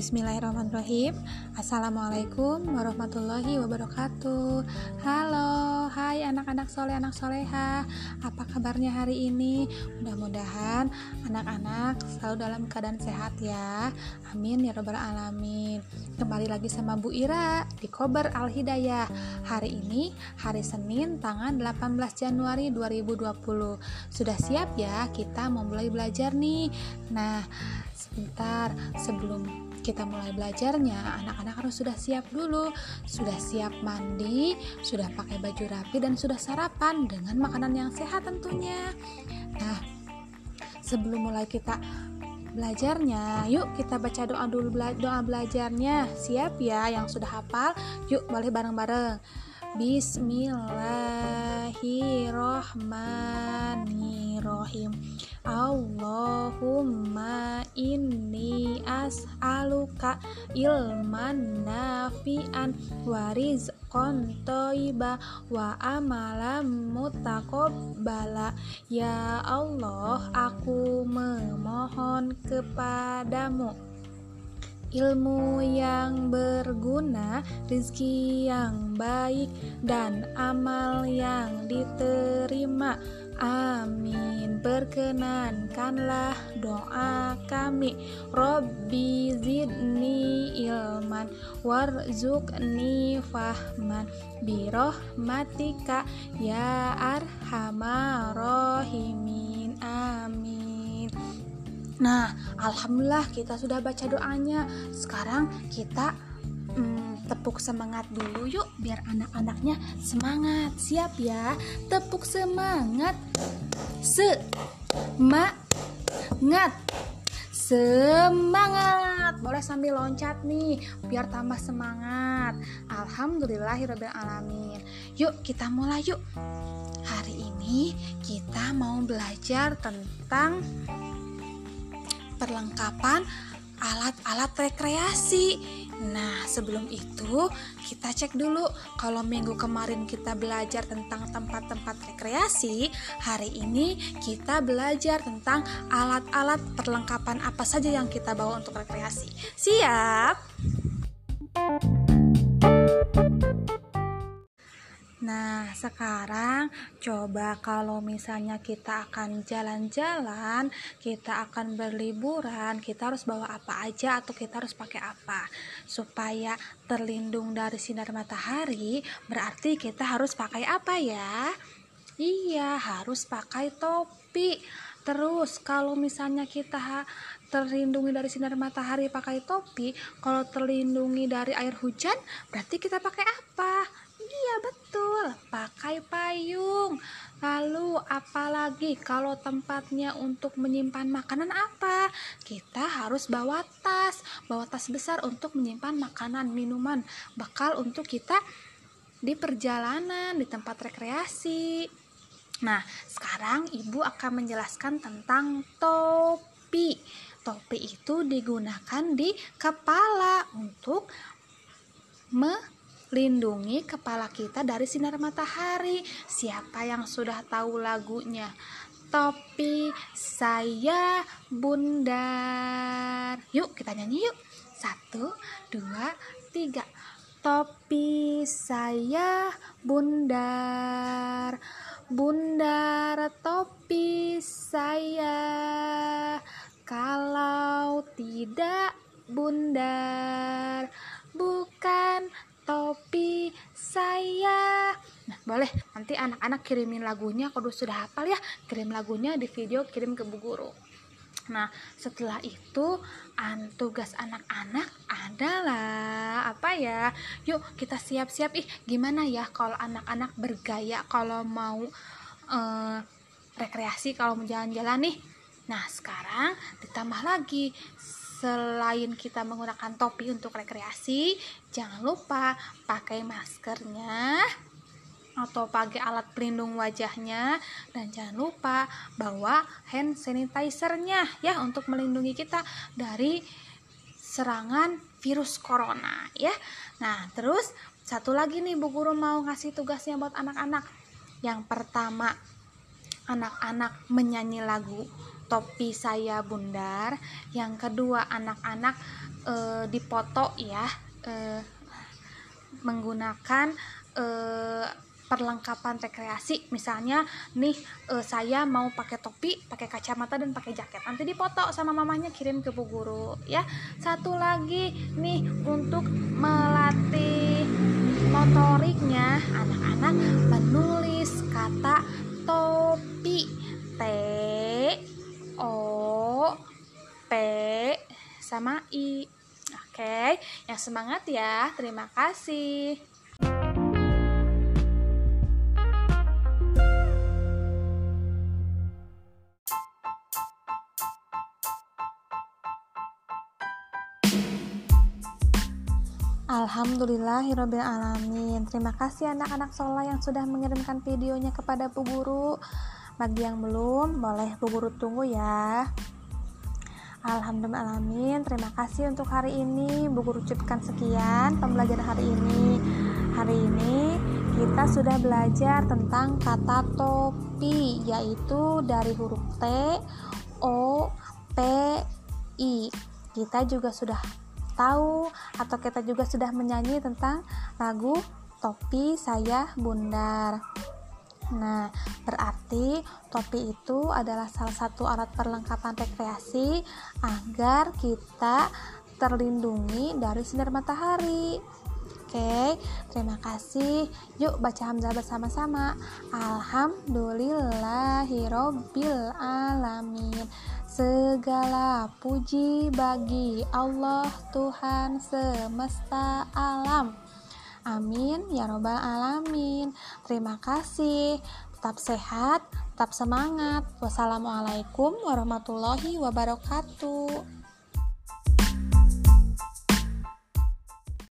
Bismillahirrahmanirrahim. Assalamualaikum warahmatullahi wabarakatuh. Halo, hai anak-anak soleh, anak soleha Apa kabarnya hari ini? Mudah-mudahan anak-anak selalu dalam keadaan sehat ya. Amin ya robbal alamin. Kembali lagi sama Bu Ira di Kober Al-Hidayah. Hari ini hari Senin tanggal 18 Januari 2020 Sudah siap ya kita mau mulai belajar nih? Nah sebentar sebelum kita mulai belajarnya, anak-anak harus sudah siap dulu, sudah siap mandi, sudah pakai baju rapi dan sudah sarapan dengan makanan yang sehat tentunya. Nah, sebelum mulai kita belajarnya, yuk kita baca doa dulu doa belajarnya. Siap ya yang sudah hafal? Yuk balik bareng-bareng. Bismillahirrohmanirrohim. Allahumma inni as'aluka ilman nafi'an wa rizqan thayyiba wa amalan mutaqabbala. Ya Allah aku memohon kepadamu ilmu yang berguna, rezeki yang baik, dan amal yang diterima. Amin. Berkenankanlah doa kami. Robbi zidni ilman warzuqni fahman birohmatika ya arhamar rahimin. Amin. Nah, alhamdulillah kita sudah baca doanya. Sekarang kita hmm, tepuk semangat dulu yuk biar anak-anaknya semangat. Siap ya? Tepuk semangat. Semangat. Semangat. Boleh sambil loncat nih biar tambah semangat. Alhamdulillahirobbilalamin. Yuk kita mulai yuk. Hari ini kita mau belajar tentang perlengkapan alat-alat rekreasi. Nah, sebelum itu kita cek dulu kalau minggu kemarin kita belajar tentang tempat-tempat rekreasi, hari ini kita belajar tentang alat-alat perlengkapan apa saja yang kita bawa untuk rekreasi. Siap? Nah, sekarang coba kalau misalnya kita akan jalan-jalan, kita akan berliburan, kita harus bawa apa aja atau kita harus pakai apa supaya terlindung dari sinar matahari, berarti kita harus pakai apa ya? Iya, harus pakai topi. Terus kalau misalnya kita terlindungi dari sinar matahari pakai topi, kalau terlindungi dari air hujan, berarti kita pakai apa? Iya betul, pakai payung. Lalu apalagi kalau tempatnya untuk menyimpan makanan apa? Kita harus bawa tas, bawa tas besar untuk menyimpan makanan, minuman, bakal untuk kita di perjalanan, di tempat rekreasi. Nah, sekarang Ibu akan menjelaskan tentang topi. Topi itu digunakan di kepala untuk me lindungi kepala kita dari sinar matahari. Siapa yang sudah tahu lagunya? Topi saya bundar. Yuk kita nyanyi yuk. Satu, dua, tiga. Topi saya bundar. Bundar topi saya. Kalau tidak bundar, saya. Nah, boleh nanti anak-anak kirimin lagunya kalau sudah hafal ya. Kirim lagunya di video kirim ke Bu Guru. Nah, setelah itu tugas anak-anak adalah apa ya? Yuk kita siap-siap ih gimana ya kalau anak-anak bergaya kalau mau uh, rekreasi kalau mau jalan-jalan nih. Nah, sekarang ditambah lagi selain kita menggunakan topi untuk rekreasi, jangan lupa pakai maskernya atau pakai alat pelindung wajahnya dan jangan lupa bawa hand sanitizernya ya untuk melindungi kita dari serangan virus corona ya. Nah, terus satu lagi nih Bu Guru mau ngasih tugasnya buat anak-anak. Yang pertama, anak-anak menyanyi lagu topi saya bundar yang kedua anak-anak e, dipoto ya e, menggunakan e, perlengkapan rekreasi. Misalnya nih e, saya mau pakai topi pakai kacamata dan pakai jaket. Nanti dipoto sama mamanya kirim ke bu guru ya. Satu lagi nih untuk melatih motoriknya anak-anak menulis kata topi T O P sama I Oke, yang semangat ya. Terima kasih. Alhamdulillahirrohmanirrohim Terima kasih anak-anak sholat yang sudah mengirimkan videonya kepada Bu Guru Bagi yang belum, boleh Bu Guru tunggu ya. Alhamdulillahirrohmanirrohim Terima kasih untuk hari ini. Bu Guru ucapkan sekian pembelajaran hari ini. Hari ini kita sudah belajar tentang kata topi Yaitu dari huruf T, O, P, I. Kita juga sudah tahu atau kita juga sudah menyanyi tentang lagu Topi Saya Bundar. Nah, berarti topi itu adalah salah satu alat perlengkapan rekreasi agar kita terlindungi dari sinar matahari. Oke, terima kasih. Yuk baca hamzah bersama-sama. Alhamdulillahirobbil alamin. Segala puji bagi Allah Tuhan semesta alam. Amin ya robbal alamin. Terima kasih. Tetap sehat, tetap semangat. Wassalamualaikum warahmatullahi wabarakatuh.